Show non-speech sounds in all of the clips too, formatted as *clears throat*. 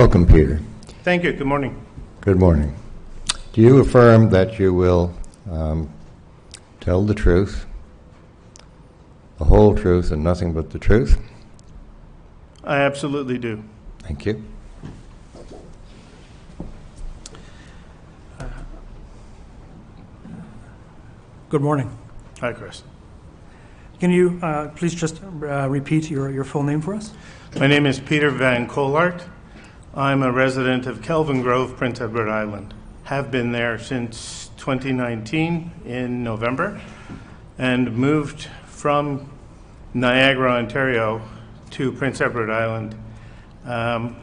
Welcome, Peter. Thank you. Good morning. Good morning. Do you affirm that you will um, tell the truth, the whole truth, and nothing but the truth? I absolutely do. Thank you. Good morning. Hi, Chris. Can you uh, please just uh, repeat your, your full name for us? My name is Peter Van Caulert. I'm a resident of Kelvin Grove, Prince Edward Island. Have been there since 2019 in November and moved from Niagara, Ontario to Prince Edward Island. Um,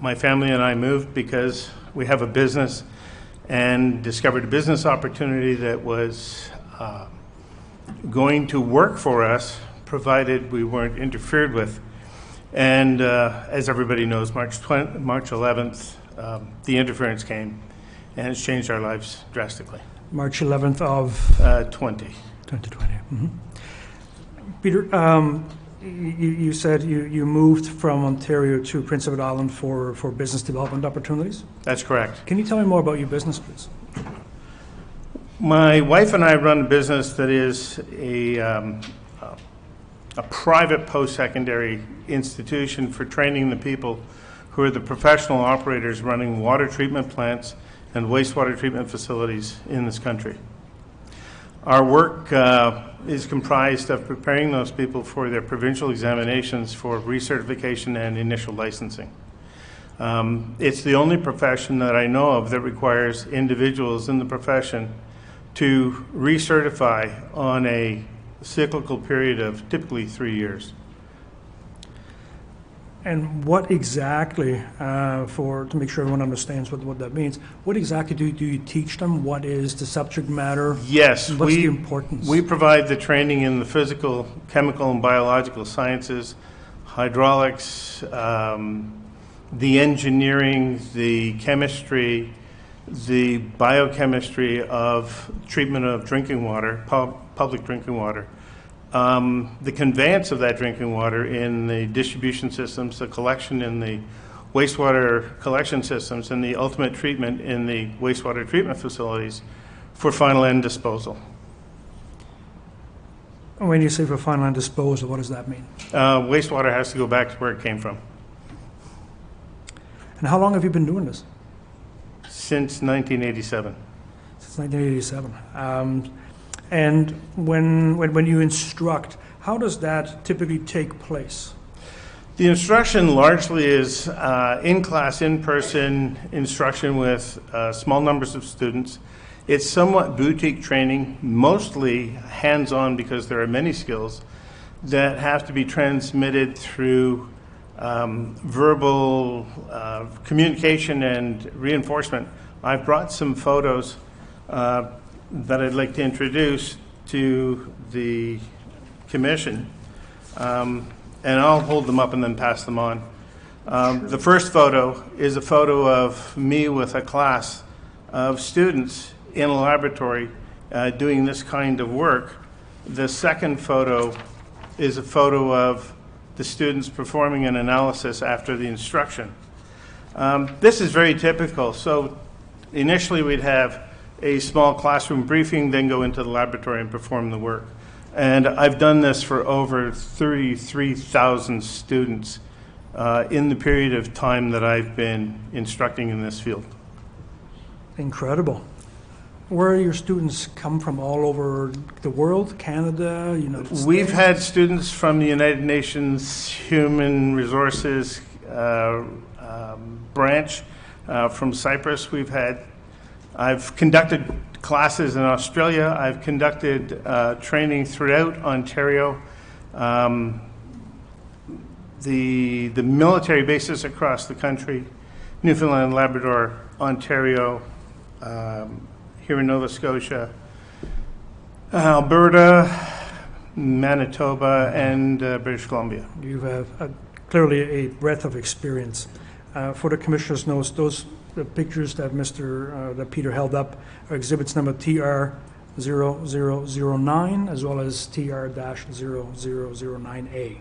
my family and I moved because we have a business and discovered a business opportunity that was uh, going to work for us, provided we weren't interfered with. And uh, as everybody knows, March 20, March 11th, um, the interference came, and it's changed our lives drastically. March 11th of Uh, 20. 2020. Mhm. Peter, um, you, you said you, you moved from Ontario to Prince Edward Island for, for business development opportunities. That's correct. Can you tell me more about your business, please? My wife and I run a business that is a, um, a private post-secondary institution for training the people who are the professional operators running water treatment plants and wastewater treatment facilities in this country. Our work uh, is comprised of preparing those people for their provincial examinations for recertification and initial licensing. Um, It's the only profession that I know of that requires individuals in the profession to recertify on a cyclical period of typically three years. And what exactly, uh, for to make sure everyone understands what, what that means, what exactly do, do you teach them? What is the subject matter? Yes, what's we, the importance? we provide the training in the physical, chemical, and biological sciences, hydraulics, um, the engineering, the chemistry, the biochemistry of treatment of drinking water, pub, public drinking water, um, the conveyance of that drinking water in the distribution systems, the collection in the wastewater collection systems, and the ultimate treatment in the wastewater treatment facilities for final end disposal. When you say for final end disposal, what does that mean? Uh, wastewater has to go back to where it came from. And how long have you been doing this? Since 1987. Since 1987. Um, and when, when, when you instruct, how does that typically take place? The instruction largely is uh, in class, in person instruction with uh, small numbers of students. It's somewhat boutique training, mostly hands on because there are many skills that have to be transmitted through um, verbal uh, communication and reinforcement. I've brought some photos uh, that I'd like to introduce to the commission. Um, and I'll hold them up and then pass them on. Um, the first photo is a photo of me with a class of students in a laboratory uh, doing this kind of work. The second photo is a photo of the students performing an analysis after the instruction. Um, this is very typical. So initially, we'd have a small classroom briefing, then go into the laboratory and perform the work. And I've done this for over 33,000 students uh, in the period of time that I've been instructing in this field. Incredible. Where your students come from all over the world, Canada, United States? We've had students from the United Nations Human Resources uh, um, branch uh, from Cyprus. We've had, I've conducted classes in Australia. I've conducted uh, training throughout Ontario. Um, the, the military bases across the country, Newfoundland, Labrador, Ontario, um, here in Nova Scotia, Alberta, Manitoba, and uh, British Columbia. You have uh, clearly a breadth of experience. Uh, for the commissioner's notes, those the pictures that Mr. Uh, that Peter held up are exhibits number TR 0009 as well as TR 0009A.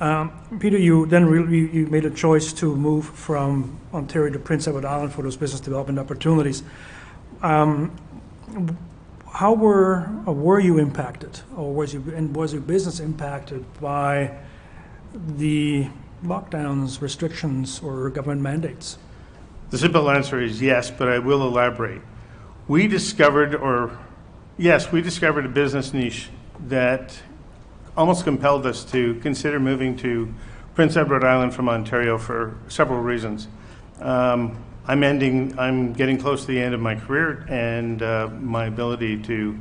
Um, Peter, you then really, you- made a choice to move from Ontario to Prince Edward Island for those business development opportunities. Um, How were, were you impacted, or was you, and was your business impacted by the lockdowns, restrictions, or government mandates? The simple answer is yes, but I will elaborate. We discovered, or yes, we discovered a business niche that almost compelled us to consider moving to Prince Edward Island from Ontario for several reasons. Um, I'm ending, I'm getting close to the end of my career and uh, my ability to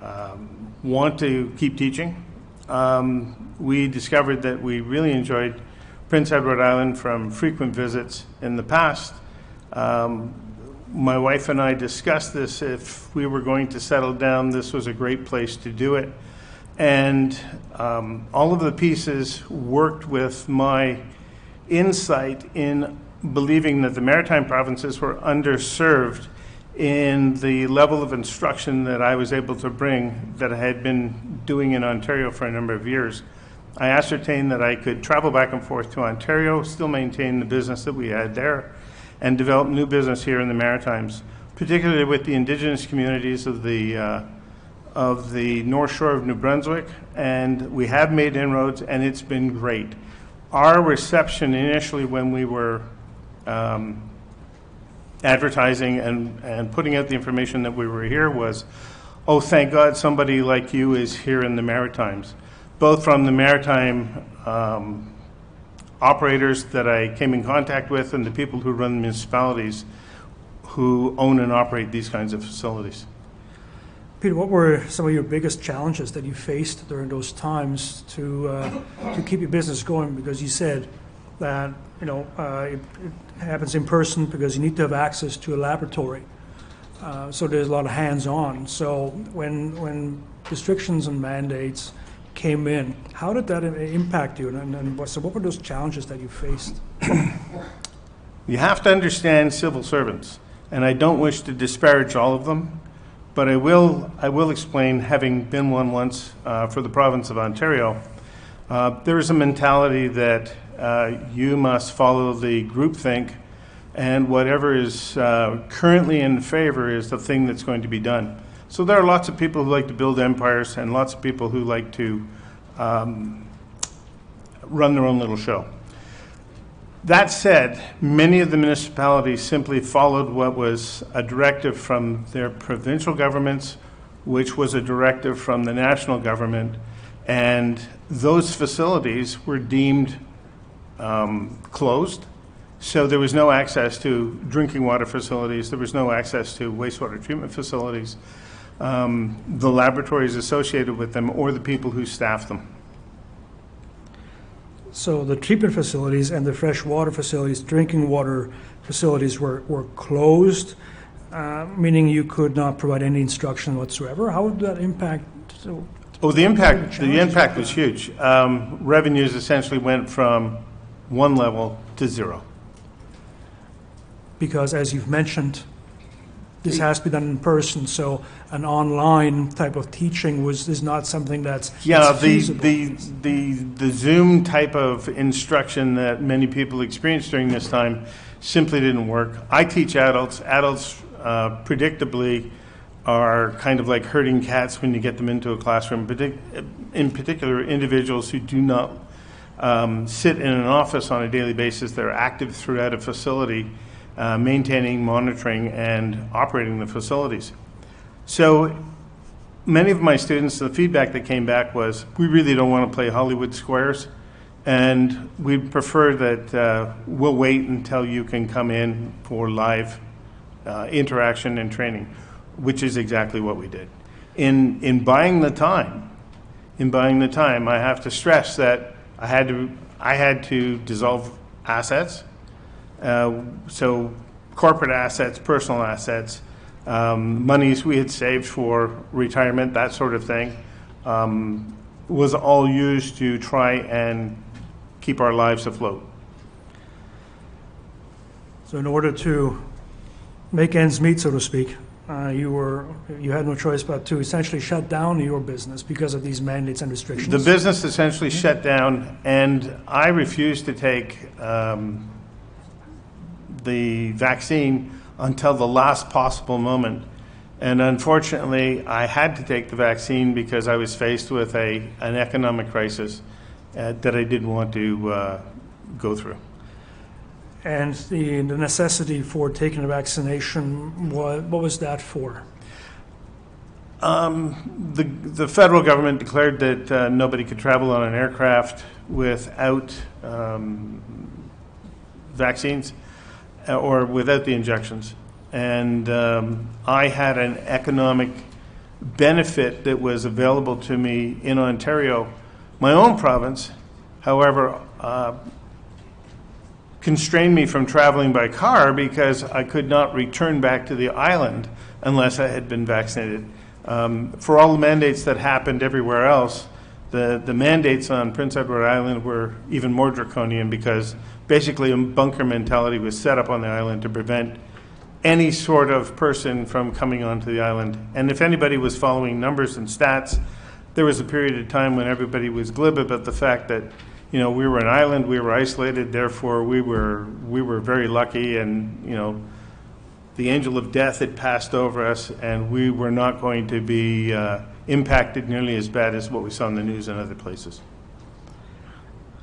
um, want to keep teaching. Um, we discovered that we really enjoyed Prince Edward Island from frequent visits in the past. Um, my wife and I discussed this. If we were going to settle down, this was a great place to do it. And um, all of the pieces worked with my insight in believing that the maritime provinces were underserved in the level of instruction that I was able to bring that I had been doing in Ontario for a number of years. I ascertained that I could travel back and forth to Ontario, still maintain the business that we had there, and develop new business here in the Maritimes, particularly with the indigenous communities of the uh, of the North Shore of New Brunswick. And we have made inroads, and it's been great. Our reception initially, when we were um, advertising and, and putting out the information that we were here was, oh, thank God somebody like you is here in the Maritimes, both from the maritime um, operators that I came in contact with and the people who run the municipalities who own and operate these kinds of facilities. Peter, what were some of your biggest challenges that you faced during those times to uh, to keep your business going? Because you said that you know uh, it, it happens in person because you need to have access to a laboratory. Uh, so there's a lot of hands-on. So when when restrictions and mandates came in, how did that impact you? And, and what, so what were those challenges that you faced? You have to understand civil servants, and I don't wish to disparage all of them, but I will, I will explain, having been one once uh, for the province of Ontario, uh, there is a mentality that uh, you must follow the groupthink, and whatever is uh, currently in favor is the thing that's going to be done. So there are lots of people who like to build empires, and lots of people who like to um, run their own little show. That said, many of the municipalities simply followed what was a directive from their provincial governments, which was a directive from the national government, and those facilities were deemed um, closed. So there was no access to drinking water facilities, there was no access to wastewater treatment facilities, um, the laboratories associated with them, or the people who staff them. So the treatment facilities and the fresh water facilities, drinking water facilities were, were closed, uh, meaning you could not provide any instruction whatsoever. How would that impact? So, Oh, the impact, the impact was huge. Um, Revenues essentially went from one level to zero. because as you've mentioned, this has to be done in person. So an online type of teaching was is not something that's Yeah, that's the, the, the, the Zoom type of instruction that many people experienced during this time simply didn't work. I teach adults. Adults uh, predictably are kind of like herding cats when you get them into a classroom, in particular, individuals who do not um, sit in an office on a daily basis. They're active throughout a facility, uh, maintaining, monitoring, and operating the facilities. So many of my students, the feedback that came back was, we really don't want to play Hollywood Squares, and we prefer that uh, we'll wait until you can come in for live uh, interaction and training, which is exactly what we did. In in buying the time, in buying the time, I have to stress that I had to I had to dissolve assets, uh, so corporate assets, personal assets, um, monies we had saved for retirement, that sort of thing, um, was all used to try and keep our lives afloat. so in order to make ends meet, so to speak, uh, you were you had no choice but to essentially shut down your business because of these mandates and restrictions. The business essentially shut down, and I refused to take um, the vaccine until the last possible moment. And unfortunately, I had to take the vaccine because I was faced with a, an economic crisis uh, that I didn't want to uh, go through. and the, the necessity for taking the vaccination, what, what was that for? Um, the, the federal government declared that uh, nobody could travel on an aircraft without um, vaccines or without the injections. And um, I had an economic benefit that was available to me in Ontario. My own province, however, uh, constrained me from traveling by car because I could not return back to the island unless I had been vaccinated. Um, for all the mandates that happened everywhere else, the, the mandates on Prince Edward Island were even more draconian because basically a bunker mentality was set up on the island to prevent any sort of person from coming onto the island. And if anybody was following numbers and stats, there was a period of time when everybody was glib about the fact that you know we were an island, we were isolated, therefore we were we were very lucky, and you know the angel of death had passed over us, and we were not going to be uh, impacted nearly as bad as what we saw in the news and other places.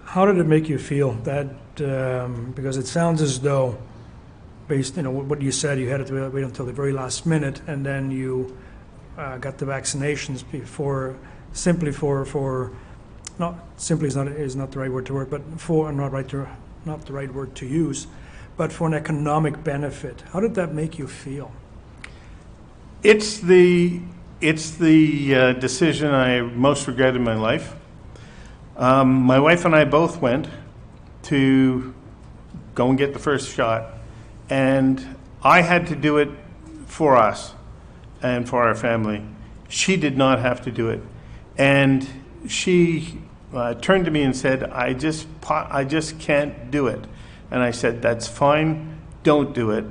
How did it make you feel that? Um, because it sounds as though, based you know what you said, you had to wait until the very last minute, and then you uh, got the vaccinations before, simply for for, not simply is not is not the right word to word, but for not right to not the right word to use, but for an economic benefit. How did that make you feel? It's the it's the uh, decision I most regret in my life. Um, my wife and I both went to go and get the first shot, and I had to do it for us and for our family. She did not have to do it, and she uh, turned to me and said, "I just I just can't do it," and I said, "That's fine. Don't do it."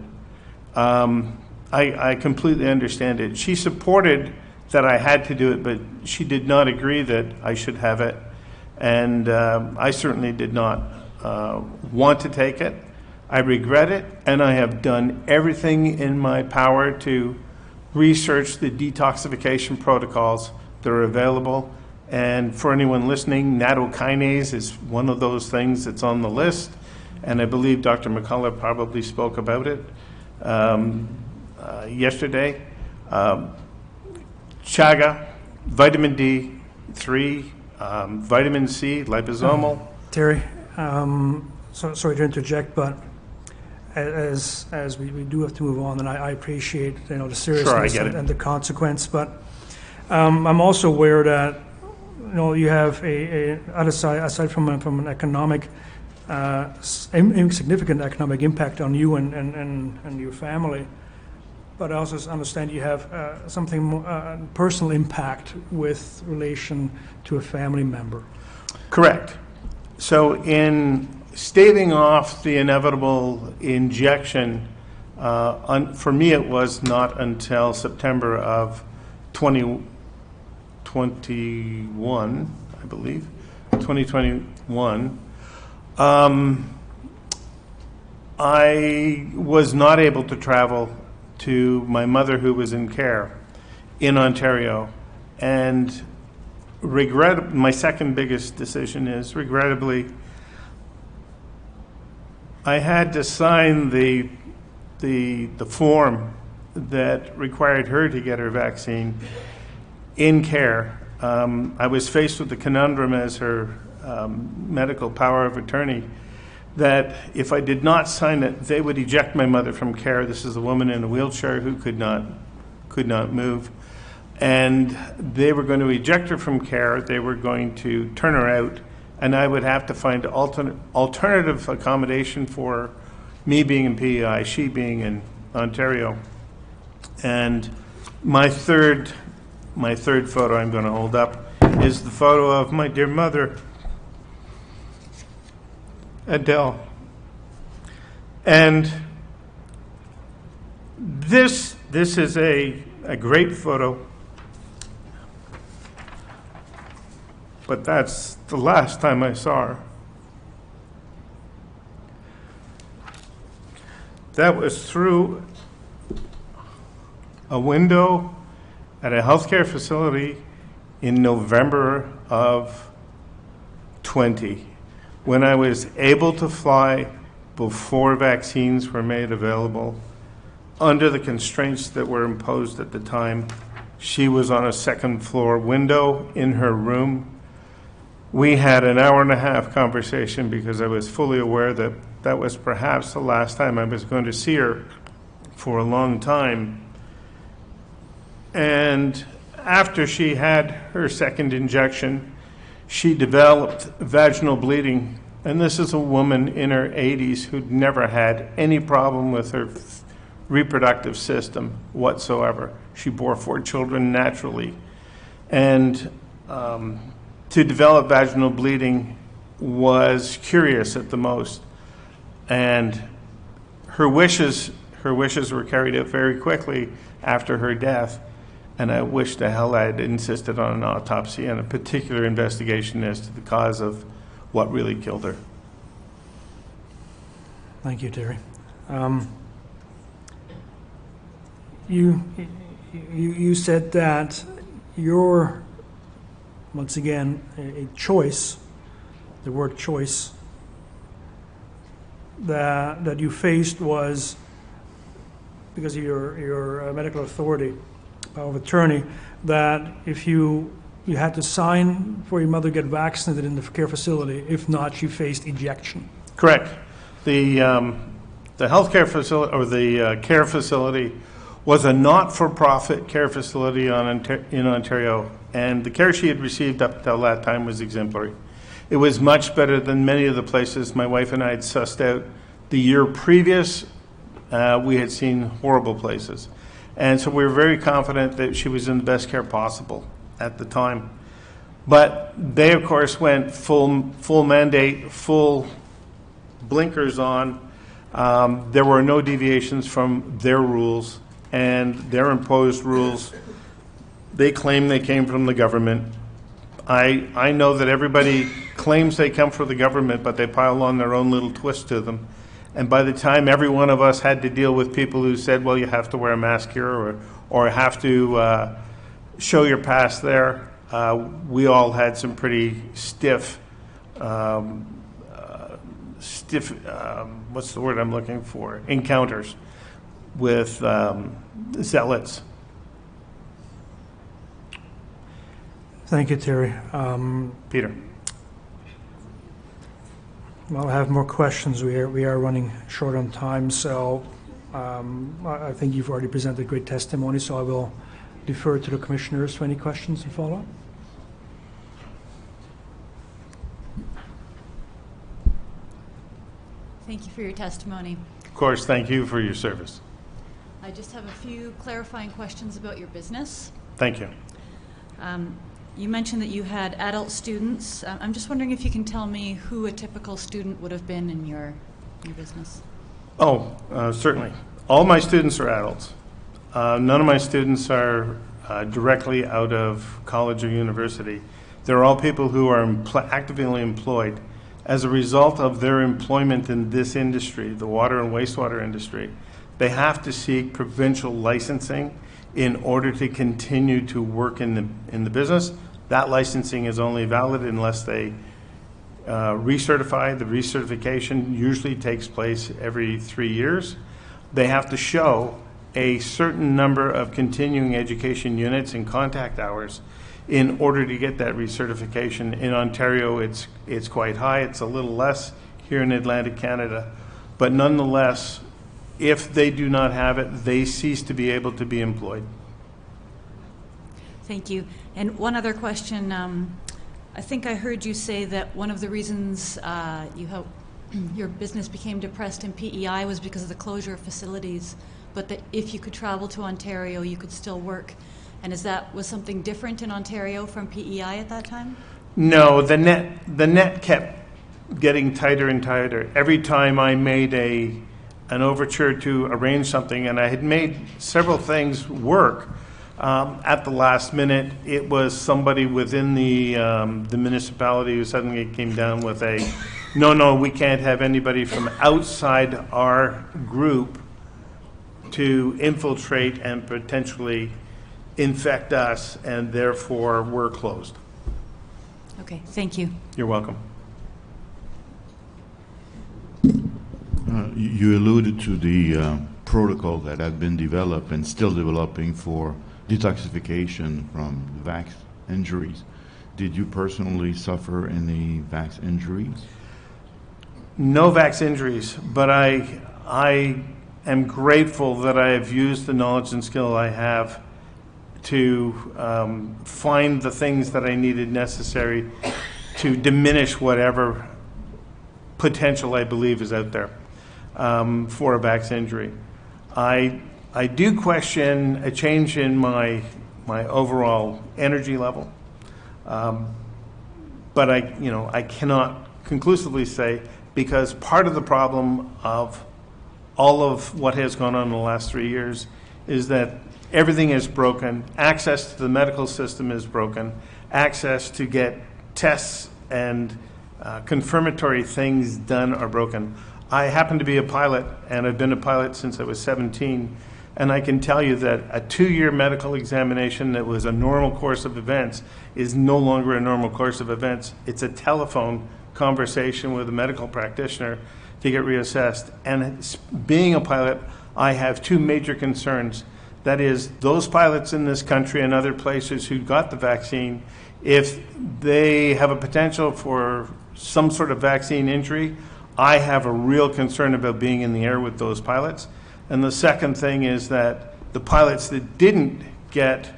Um, I, I completely understand it. She supported that I had to do it, but she did not agree that I should have it. And um, I certainly did not uh, want to take it. I regret it, and I have done everything in my power to research the detoxification protocols that are available. And for anyone listening, nattokinase is one of those things that's on the list. And I believe Dr. McCullough probably spoke about it. Um, uh, yesterday. Um, chaga, vitamin D3, um, vitamin C, liposomal. Terry, um, so, sorry to interject, but as as we, we do have to move on, and I, I appreciate you know the seriousness get and, and the consequence, but um, I'm also aware that you know you have a, a other side aside from a, from an economic uh, insignificant economic impact on you and, and, and, and your family. But I also understand you have uh, something more, uh, personal impact with relation to a family member. Correct. So, in staving off the inevitable injection, uh, un- for me it was not until September of 2021, I believe, 2021. Um, I was not able to travel to my mother, who was in care in Ontario, and regret. My second biggest decision is regrettably, I had to sign the the the form that required her to get her vaccine in care. Um, I was faced with the conundrum as her um, medical power of attorney that if I did not sign it, they would eject my mother from care. This is a woman in a wheelchair who could not could not move, and they were going to eject her from care. They were going to turn her out, and I would have to find alternate alternative accommodation for me being in PEI, she being in Ontario, and my third my third photo I'm going to hold up is the photo of my dear mother. Adele. And This, this is a, a great photo. But that's the last time I saw her. That was through a window at a healthcare facility in November of 20, when I was able to fly before vaccines were made available, under the constraints that were imposed at the time. She was on a second floor window in her room. We had an hour and a half conversation because I was fully aware that that was perhaps the last time I was going to see her for a long time. And after she had her second injection, she developed vaginal bleeding. And this is a woman in her 80s who'd never had any problem with her reproductive system whatsoever. She bore four children naturally. And um, to develop vaginal bleeding was curious at the most. And her wishes, her wishes were carried out very quickly after her death. And I wish the hell I had insisted on an autopsy and a particular investigation as to the cause of what really killed her. Thank you, Terry. Um, You, you, you said that your, once again, a choice, the word choice, that, that you faced was because of your, your uh, medical authority, power of attorney, that if you, you had to sign for your mother to get vaccinated in the care facility, if not, she faced ejection. Correct. The, um, the healthcare facility, or the uh, care facility, was a not-for-profit care facility on, in Ontario, and the care she had received up till that time was exemplary. It was much better than many of the places my wife and I had sussed out. The year previous, uh, we had seen horrible places. And so we were very confident that she was in the best care possible at the time. But they, of course, went full, full mandate, full blinkers on. Um, there were no deviations from their rules and their imposed rules. They claim they came from the government. I, I know that everybody claims they come from the government, but they pile on their own little twist to them. And by the time every one of us had to deal with people who said, well, you have to wear a mask here or, or have to uh, show your pass there, uh, we all had some pretty stiff um, stiff, um, what's the word I'm looking for? Encounters with um, zealots. Thank you, Terry. Um, Peter. Well, I have more questions. We are, we are running short on time, so um, I I think you've already presented great testimony, so I will defer to the commissioners for any questions and follow-up. Thank you for your testimony. Of course, thank you for your service. I just have a few clarifying questions about your business. Thank you. Um, You mentioned that you had adult students. Uh, I'm just wondering if you can tell me who a typical student would have been in your, your business. Oh, uh, certainly. All my students are adults. Uh, none of my students are uh, directly out of college or university. They're all people who are empl- actively employed as a result of their employment in this industry, the water and wastewater industry. They have to seek provincial licensing in order to continue to work in the, in the business. That licensing is only valid unless they uh, recertify. The recertification usually takes place every three years. They have to show a certain number of continuing education units and contact hours in order to get that recertification. In Ontario, it's, it's quite high. It's a little less here in Atlantic Canada. But nonetheless, if they do not have it, they cease to be able to be employed. Thank you. And one other question. Um, I think I heard you say that one of the reasons uh, you hope *clears throat* your business became depressed in PEI was because of the closure of facilities, but that if you could travel to Ontario, you could still work. And is that was something different in Ontario from PEI at that time? No, the net the net kept getting tighter and tighter. Every time I made a an overture to arrange something, and I had made several things work. Um, at the last minute, it was somebody within the, um, the municipality who suddenly came down with a, no, no, we can't have anybody from outside our group to infiltrate and potentially infect us, and therefore we're closed. Okay, thank you. You're welcome. Uh, You alluded to the uh, protocol that had been developed and still developing for detoxification from vax injuries. Did you personally suffer any vax injuries? No vax injuries, but I, I am grateful that I have used the knowledge and skill I have to um, find the things that I needed necessary to diminish whatever potential I believe is out there um, for a back injury. I, I do question a change in my, my overall energy level. Um, but I, you know, I cannot conclusively say because part of the problem of all of what has gone on in the last three years is that everything is broken. Access to the medical system is broken. Access to get tests and uh, confirmatory things done are broken. I happen to be a pilot, and I've been a pilot since I was 17. And I can tell you that a two year medical examination that was a normal course of events is no longer a normal course of events. It's a telephone conversation with a medical practitioner to get reassessed. And being a pilot, I have two major concerns. That is, those pilots in this country and other places who got the vaccine, if they have a potential for some sort of vaccine injury, I have a real concern about being in the air with those pilots. And the second thing is that the pilots that didn't get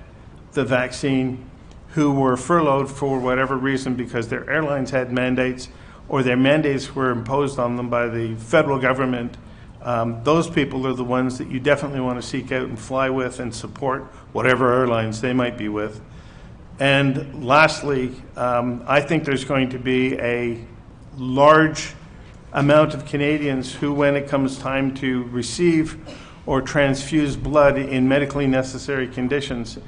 the vaccine, who were furloughed for whatever reason because their airlines had mandates or their mandates were imposed on them by the federal government, um, those people are the ones that you definitely want to seek out and fly with and support whatever airlines they might be with. And lastly, um, I think there's going to be a large amount of Canadians who, when it comes time to receive or transfuse blood in medically necessary conditions,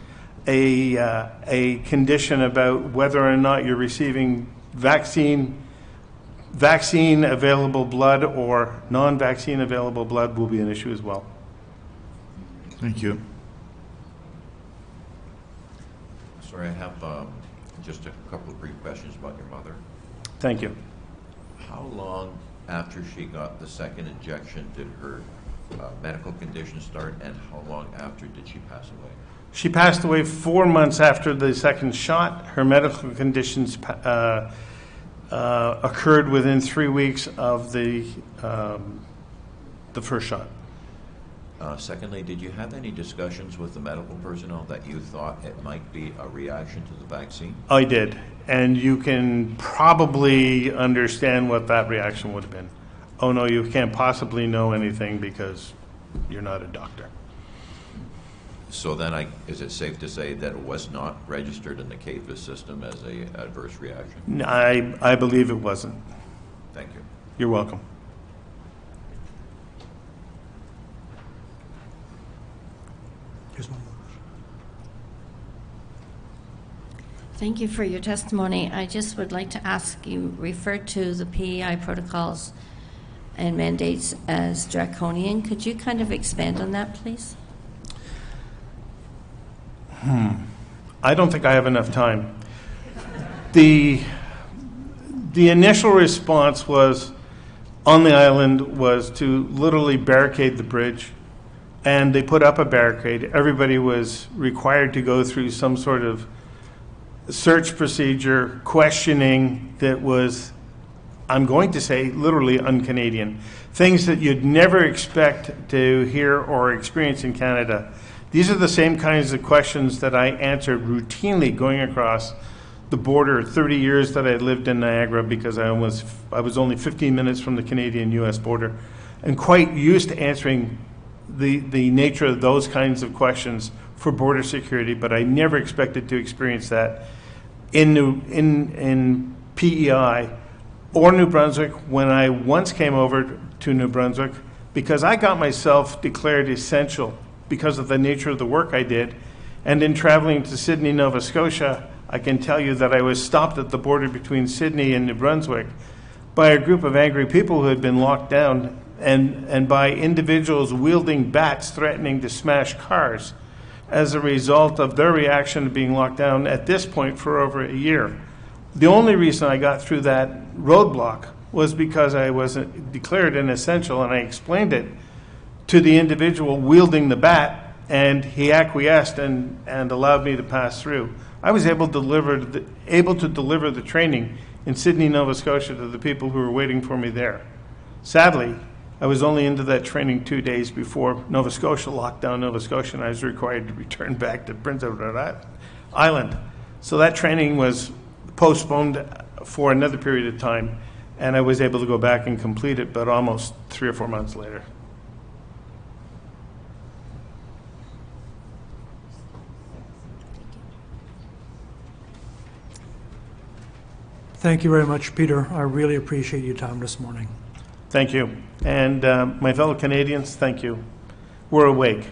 a, uh, a condition about whether or not you're receiving vaccine, vaccine available blood or non-vaccine available blood will be an issue as well. Thank you. Sorry, I have um, just a couple of brief questions about your mother. Thank you. How long after she got the second injection did her uh, medical condition start, and how long after did she pass away? She passed away four months after the second shot. Her medical conditions uh, uh, occurred within three weeks of the, um, the first shot. Uh, Secondly, did you have any discussions with the medical personnel that you thought it might be a reaction to the vaccine? I did, and you can probably understand what that reaction would have been. Oh, no, you can't possibly know anything because you're not a doctor. So then, I, is it safe to say that it was not registered in the CAEFISS system as a adverse reaction? I, I believe it wasn't. Thank you. You're welcome. Here's one more. Thank you for your testimony. I just would like to ask, you referred to the PEI protocols and mandates as draconian. Could you kind of expand on that, please? Hmm. I don't think I have enough time. The, the initial response was, on the island, was to literally barricade the bridge. And they put up a barricade. Everybody was required to go through some sort of search procedure, questioning that was, I'm going to say, literally un-Canadian. Things that you'd never expect to hear or experience in Canada. These are the same kinds of questions that I answered routinely going across the border 30 years that I lived in Niagara because I almost I was only 15 minutes from the Canadian-U.S. border, and quite used to answering the the nature of those kinds of questions for border security. But I never expected to experience that in New in in PEI or New Brunswick. When I once came over to New Brunswick, because I got myself declared essential because of the nature of the work I did. And in traveling to Sydney, Nova Scotia, I can tell you that I was stopped at the border between Sydney and New Brunswick by a group of angry people who had been locked down and, and by individuals wielding bats threatening to smash cars as a result of their reaction to being locked down at this point for over a year. The only reason I got through that roadblock was because I was uh, declared an essential and I explained it to the individual wielding the bat, and he acquiesced and, and allowed me to pass through. I was able to deliver the, able to deliver the training in Sydney, Nova Scotia, to the people who were waiting for me there. Sadly, I was only into that training two days before Nova Scotia locked down Nova Scotia, and I was required to return *laughs* back to Prince Edward Island. So that training was postponed for another period of time, and I was able to go back and complete it, but almost three or four months later. Thank you very much, Peter. I really appreciate your time this morning. Thank you. And uh, my fellow Canadians, thank you. We're awake.